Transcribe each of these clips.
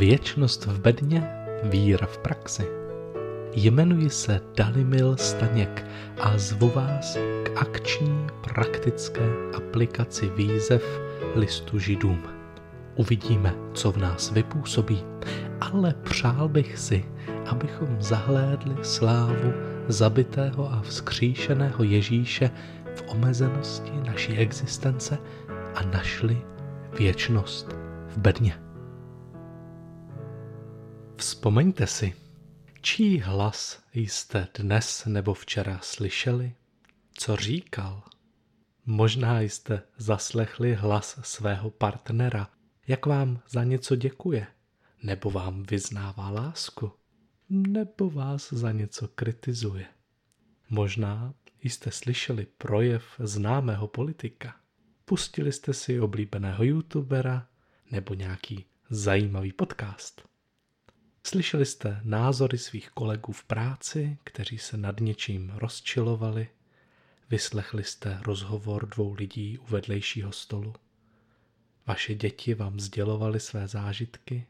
Věčnost v bedně, víra v praxi. Jmenuji se Dalimil Staněk a zvu vás k akční praktické aplikaci výzev listu židům. Uvidíme, co v nás vypůsobí, ale přál bych si, abychom zahlédli slávu zabitého a vzkříšeného Ježíše v omezenosti naší existence a našli věčnost v bedně. Vzpomeňte si, čí hlas jste dnes nebo včera slyšeli? Co říkal? Možná jste zaslechli hlas svého partnera, jak vám za něco děkuje, nebo vám vyznává lásku, nebo vás za něco kritizuje. Možná jste slyšeli projev známého politika. Pustili jste si oblíbeného youtubera nebo nějaký zajímavý podcast. Slyšeli jste názory svých kolegů v práci, kteří se nad něčím rozčilovali. Vyslechli jste rozhovor dvou lidí u vedlejšího stolu. Vaše děti vám sdělovaly své zážitky.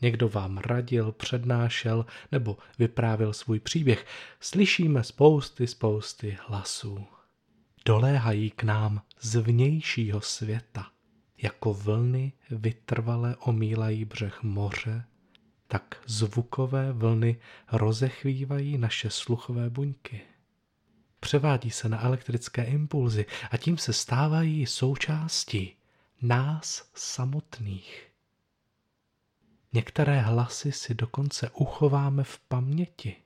Někdo vám radil, přednášel nebo vyprávěl svůj příběh. Slyšíme spousty, spousty hlasů. Doléhají k nám z vnějšího světa. Jako vlny vytrvale omílají břeh moře tak zvukové vlny rozechvívají naše sluchové buňky. Převádí se na elektrické impulzy a tím se stávají součástí nás samotných. Některé hlasy si dokonce uchováme v paměti,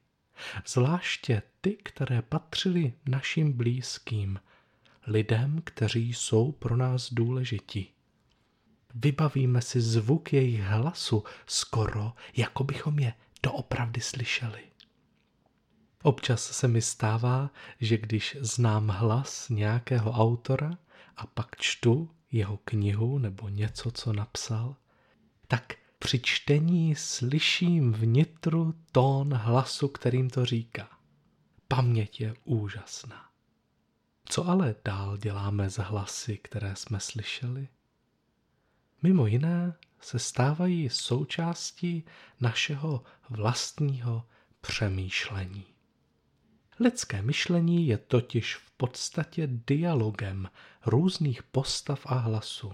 zvláště ty, které patřily našim blízkým, lidem, kteří jsou pro nás důležití. Vybavíme si zvuk jejich hlasu skoro, jako bychom je doopravdy slyšeli. Občas se mi stává, že když znám hlas nějakého autora a pak čtu jeho knihu nebo něco, co napsal, tak při čtení slyším vnitru tón hlasu, kterým to říká. Paměť je úžasná. Co ale dál děláme z hlasy, které jsme slyšeli? Mimo jiné se stávají součástí našeho vlastního přemýšlení. Lidské myšlení je totiž v podstatě dialogem různých postav a hlasů.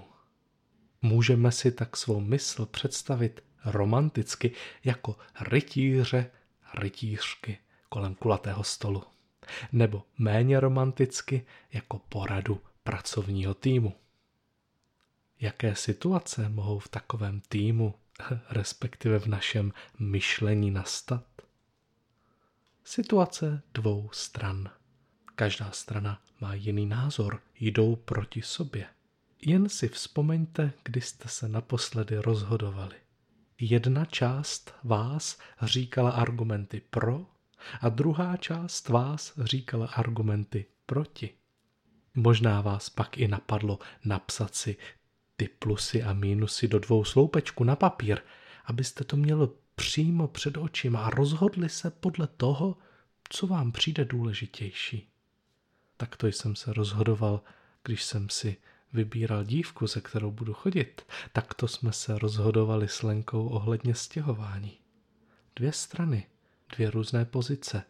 Můžeme si tak svou mysl představit romanticky jako rytíře, rytířky kolem kulatého stolu, nebo méně romanticky jako poradu pracovního týmu. Jaké situace mohou v takovém týmu, respektive v našem myšlení nastat? Situace dvou stran. Každá strana má jiný názor, jdou proti sobě. Jen si vzpomeňte, kdy jste se naposledy rozhodovali. Jedna část vás říkala argumenty pro a druhá část vás říkala argumenty proti. Možná vás pak i napadlo napsat si ty plusy a mínusy do dvou sloupečků na papír, abyste to měli přímo před očima a rozhodli se podle toho, co vám přijde důležitější. Takto jsem se rozhodoval, když jsem si vybíral dívku, se kterou budu chodit. Takto jsme se rozhodovali s Lenkou ohledně stěhování. Dvě strany, dvě různé pozice,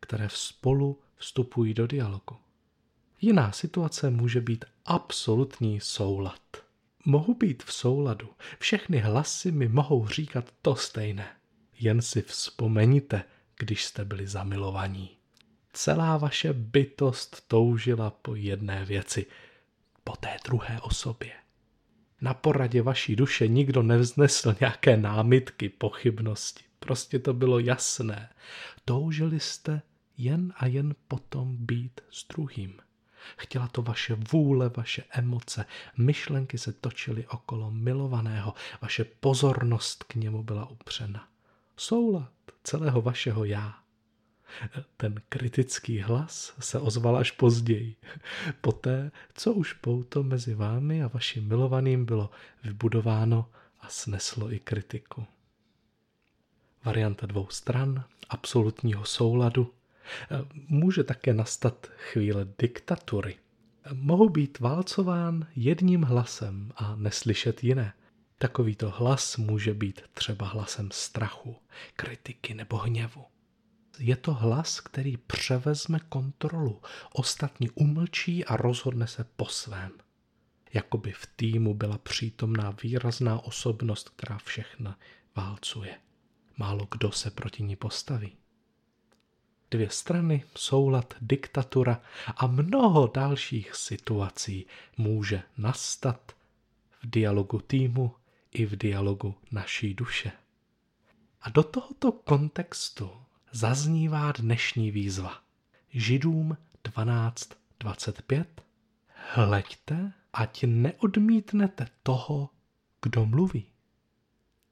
které spolu vstupují do dialogu. Jiná situace může být absolutní soulad mohu být v souladu. Všechny hlasy mi mohou říkat to stejné. Jen si vzpomeňte, když jste byli zamilovaní. Celá vaše bytost toužila po jedné věci, po té druhé osobě. Na poradě vaší duše nikdo nevznesl nějaké námitky, pochybnosti. Prostě to bylo jasné. Toužili jste jen a jen potom být s druhým. Chtěla to vaše vůle, vaše emoce, myšlenky se točily okolo milovaného, vaše pozornost k němu byla upřena. Soulad celého vašeho já. Ten kritický hlas se ozval až později, poté, co už pouto mezi vámi a vaším milovaným bylo vybudováno a sneslo i kritiku. Varianta dvou stran, absolutního souladu, Může také nastat chvíle diktatury. Mohou být válcován jedním hlasem a neslyšet jiné. Takovýto hlas může být třeba hlasem strachu, kritiky nebo hněvu. Je to hlas, který převezme kontrolu, ostatní umlčí a rozhodne se po svém. Jakoby v týmu byla přítomná výrazná osobnost, která všechna válcuje. Málo kdo se proti ní postaví. Dvě strany, soulad, diktatura a mnoho dalších situací může nastat v dialogu týmu i v dialogu naší duše. A do tohoto kontextu zaznívá dnešní výzva. Židům 12.25 Hleďte, ať neodmítnete toho, kdo mluví.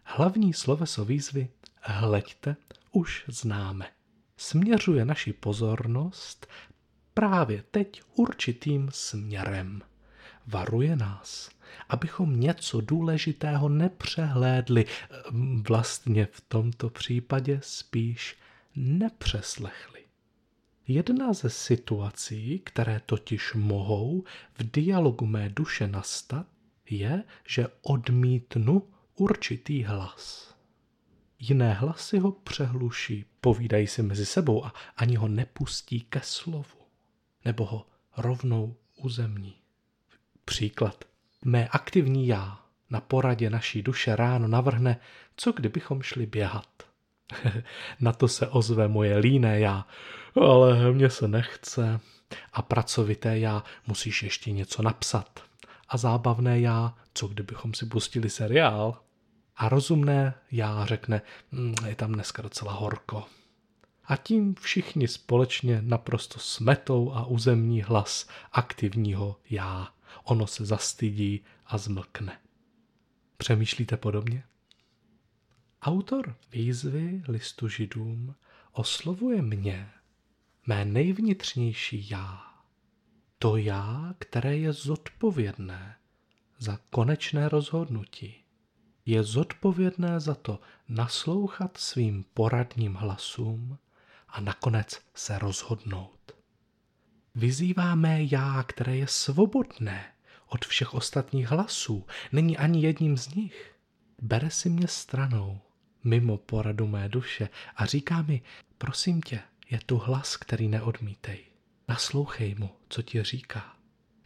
Hlavní sloveso výzvy hleďte už známe. Směřuje naši pozornost právě teď určitým směrem. Varuje nás, abychom něco důležitého nepřehlédli, vlastně v tomto případě spíš nepřeslechli. Jedna ze situací, které totiž mohou v dialogu mé duše nastat, je, že odmítnu určitý hlas. Jiné hlasy ho přehluší, povídají si mezi sebou a ani ho nepustí ke slovu, nebo ho rovnou uzemní. Příklad. Mé aktivní já na poradě naší duše ráno navrhne, co kdybychom šli běhat. na to se ozve moje líné já, ale mně se nechce. A pracovité já musíš ještě něco napsat. A zábavné já, co kdybychom si pustili seriál? A rozumné já řekne, hm, je tam dneska docela horko. A tím všichni společně naprosto smetou a uzemní hlas aktivního já. Ono se zastydí a zmlkne. Přemýšlíte podobně? Autor výzvy listu židům oslovuje mě, mé nejvnitřnější já. To já, které je zodpovědné za konečné rozhodnutí. Je zodpovědné za to naslouchat svým poradním hlasům a nakonec se rozhodnout. Vyzývá mé já, které je svobodné od všech ostatních hlasů, není ani jedním z nich. Bere si mě stranou, mimo poradu mé duše a říká mi, prosím tě, je tu hlas, který neodmítej. Naslouchej mu, co ti říká.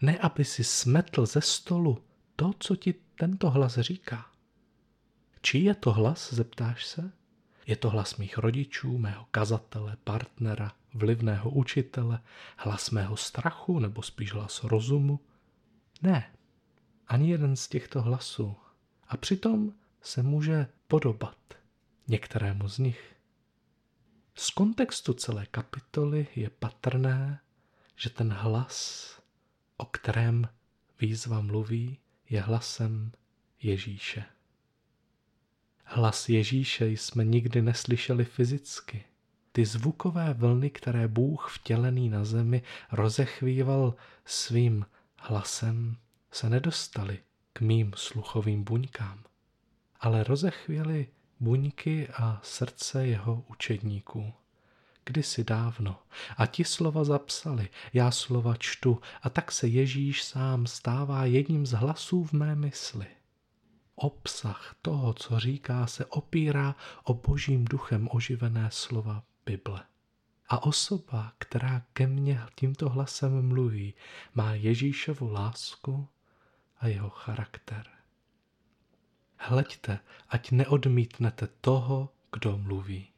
Ne, aby si smetl ze stolu to, co ti tento hlas říká. Čí je to hlas, zeptáš se? Je to hlas mých rodičů, mého kazatele, partnera, vlivného učitele, hlas mého strachu nebo spíš hlas rozumu? Ne, ani jeden z těchto hlasů. A přitom se může podobat některému z nich. Z kontextu celé kapitoly je patrné, že ten hlas, o kterém výzva mluví, je hlasem Ježíše. Hlas Ježíše jsme nikdy neslyšeli fyzicky. Ty zvukové vlny, které Bůh vtělený na zemi rozechvíval svým hlasem, se nedostaly k mým sluchovým buňkám, ale rozechvěly buňky a srdce jeho učedníků. Kdysi dávno. A ti slova zapsali, já slova čtu a tak se Ježíš sám stává jedním z hlasů v mé mysli. Obsah toho, co říká, se opírá o božím duchem oživené slova Bible. A osoba, která ke mně tímto hlasem mluví, má Ježíšovu lásku a jeho charakter. Hleďte, ať neodmítnete toho, kdo mluví.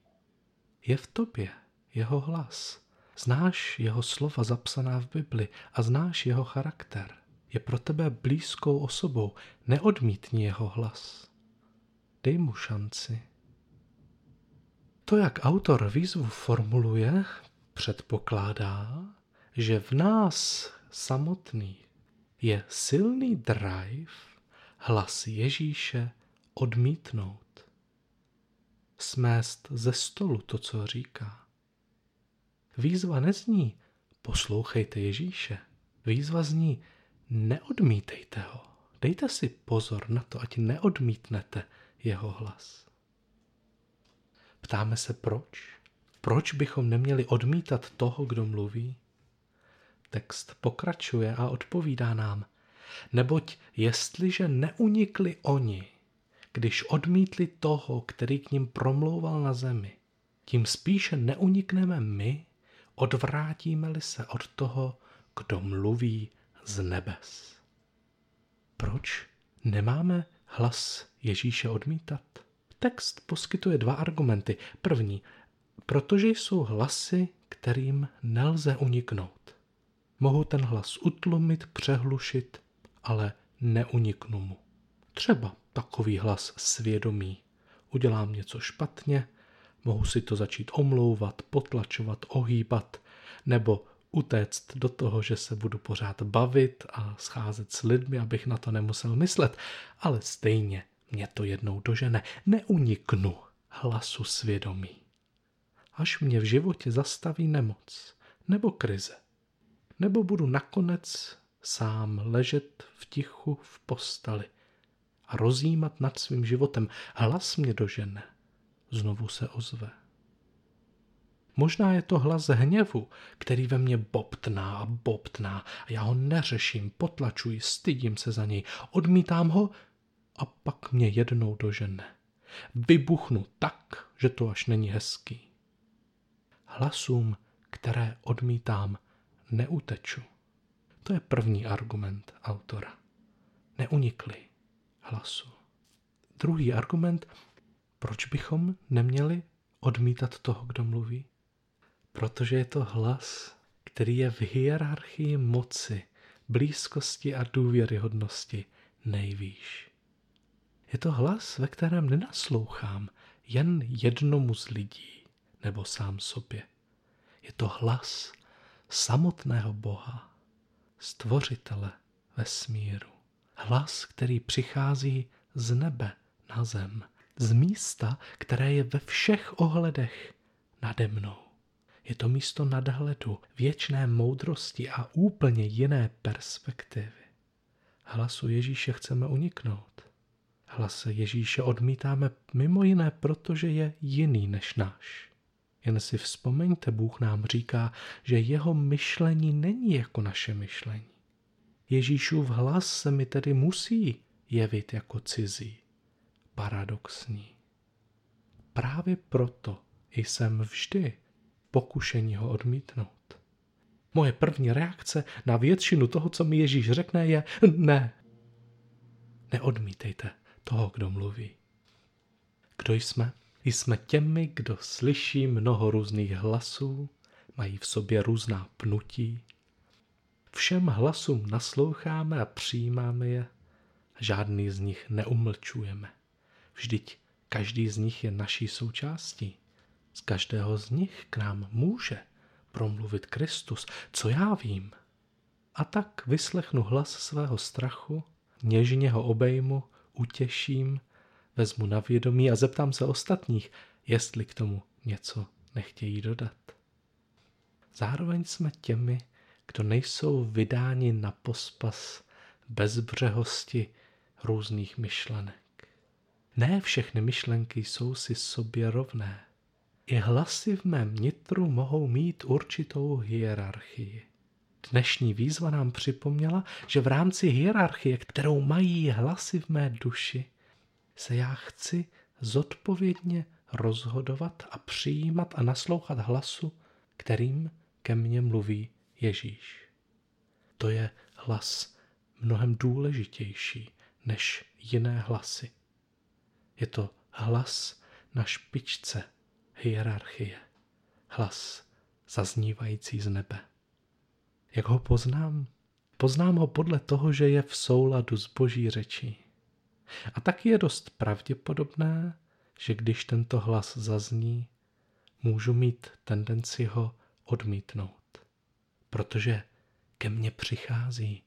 Je v tobě jeho hlas. Znáš jeho slova zapsaná v Bibli a znáš jeho charakter. Je pro tebe blízkou osobou. Neodmítni jeho hlas. Dej mu šanci. To, jak autor výzvu formuluje, předpokládá, že v nás samotných je silný drive hlas Ježíše odmítnout. Smést ze stolu to, co říká. Výzva nezní poslouchejte Ježíše. Výzva zní neodmítejte ho. Dejte si pozor na to, ať neodmítnete jeho hlas. Ptáme se proč? Proč bychom neměli odmítat toho, kdo mluví? Text pokračuje a odpovídá nám. Neboť jestliže neunikli oni, když odmítli toho, který k ním promlouval na zemi, tím spíše neunikneme my, odvrátíme-li se od toho, kdo mluví z nebes. Proč nemáme hlas Ježíše odmítat? Text poskytuje dva argumenty. První, protože jsou hlasy, kterým nelze uniknout. Mohu ten hlas utlumit, přehlušit, ale neuniknu mu. Třeba takový hlas svědomí. Udělám něco špatně, mohu si to začít omlouvat, potlačovat, ohýbat, nebo utéct do toho, že se budu pořád bavit a scházet s lidmi, abych na to nemusel myslet, ale stejně mě to jednou dožene. Neuniknu hlasu svědomí. Až mě v životě zastaví nemoc nebo krize. Nebo budu nakonec sám ležet v tichu v posteli a rozjímat nad svým životem. Hlas mě dožene. Znovu se ozve. Možná je to hlas hněvu, který ve mně bobtná a bobtná a já ho neřeším, potlačuji, stydím se za něj, odmítám ho a pak mě jednou dožene. Vybuchnu tak, že to až není hezký. Hlasům, které odmítám, neuteču. To je první argument autora. Neunikli hlasu. Druhý argument, proč bychom neměli odmítat toho, kdo mluví? Protože je to hlas, který je v hierarchii moci, blízkosti a důvěryhodnosti nejvýš. Je to hlas, ve kterém nenaslouchám jen jednomu z lidí nebo sám sobě. Je to hlas samotného Boha, stvořitele vesmíru. Hlas, který přichází z nebe na zem, z místa, které je ve všech ohledech nade mnou. Je to místo nadhledu, věčné moudrosti a úplně jiné perspektivy. Hlasu Ježíše chceme uniknout. Hlas Ježíše odmítáme mimo jiné, protože je jiný než náš. Jen si vzpomeňte, Bůh nám říká, že jeho myšlení není jako naše myšlení. Ježíšův hlas se mi tedy musí jevit jako cizí, paradoxní. Právě proto jsem vždy pokušení ho odmítnout. Moje první reakce na většinu toho, co mi Ježíš řekne, je ne. Neodmítejte toho, kdo mluví. Kdo jsme? Jsme těmi, kdo slyší mnoho různých hlasů, mají v sobě různá pnutí. Všem hlasům nasloucháme a přijímáme je, žádný z nich neumlčujeme. Vždyť každý z nich je naší součástí. Z každého z nich k nám může promluvit Kristus, co já vím. A tak vyslechnu hlas svého strachu, něžně ho obejmu, utěším, vezmu na vědomí a zeptám se ostatních, jestli k tomu něco nechtějí dodat. Zároveň jsme těmi, kdo nejsou vydáni na pospas bezbřehosti různých myšlenek. Ne všechny myšlenky jsou si sobě rovné. I hlasy v mém nitru mohou mít určitou hierarchii. Dnešní výzva nám připomněla, že v rámci hierarchie, kterou mají hlasy v mé duši, se já chci zodpovědně rozhodovat a přijímat a naslouchat hlasu, kterým ke mně mluví Ježíš. To je hlas mnohem důležitější než jiné hlasy. Je to hlas na špičce hierarchie. Hlas zaznívající z nebe. Jak ho poznám? Poznám ho podle toho, že je v souladu s boží řečí. A taky je dost pravděpodobné, že když tento hlas zazní, můžu mít tendenci ho odmítnout, protože ke mně přichází,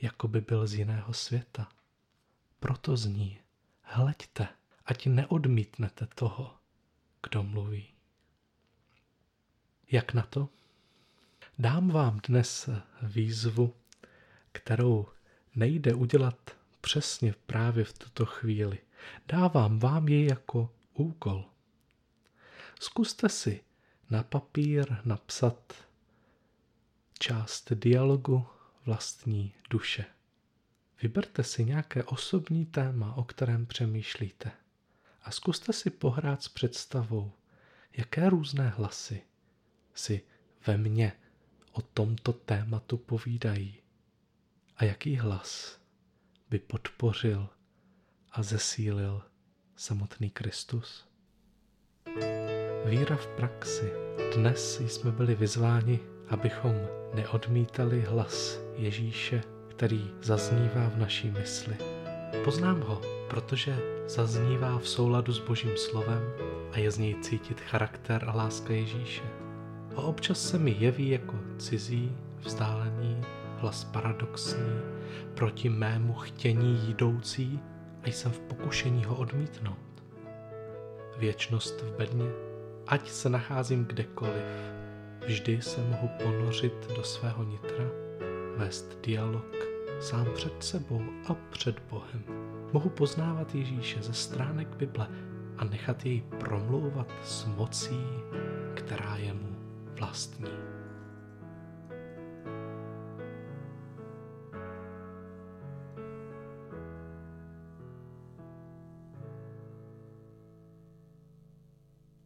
jako by byl z jiného světa. Proto zní, hleďte, ať neodmítnete toho, kdo mluví. Jak na to? Dám vám dnes výzvu, kterou nejde udělat přesně právě v tuto chvíli. Dávám vám ji jako úkol. Zkuste si na papír napsat část dialogu vlastní duše. Vyberte si nějaké osobní téma, o kterém přemýšlíte a zkuste si pohrát s představou, jaké různé hlasy si ve mně o tomto tématu povídají a jaký hlas by podpořil a zesílil samotný Kristus. Víra v praxi. Dnes jsme byli vyzváni, abychom neodmítali hlas Ježíše, který zaznívá v naší mysli. Poznám ho, protože zaznívá v souladu s Božím slovem a je z něj cítit charakter a láska Ježíše. A občas se mi jeví jako cizí, vzdálený, hlas paradoxní, proti mému chtění jdoucí a jsem v pokušení ho odmítnout. Věčnost v bedně, ať se nacházím kdekoliv, vždy se mohu ponořit do svého nitra, vést dialog sám před sebou a před Bohem. Mohu poznávat Ježíše ze stránek Bible a nechat jej promlouvat s mocí, která je mu vlastní.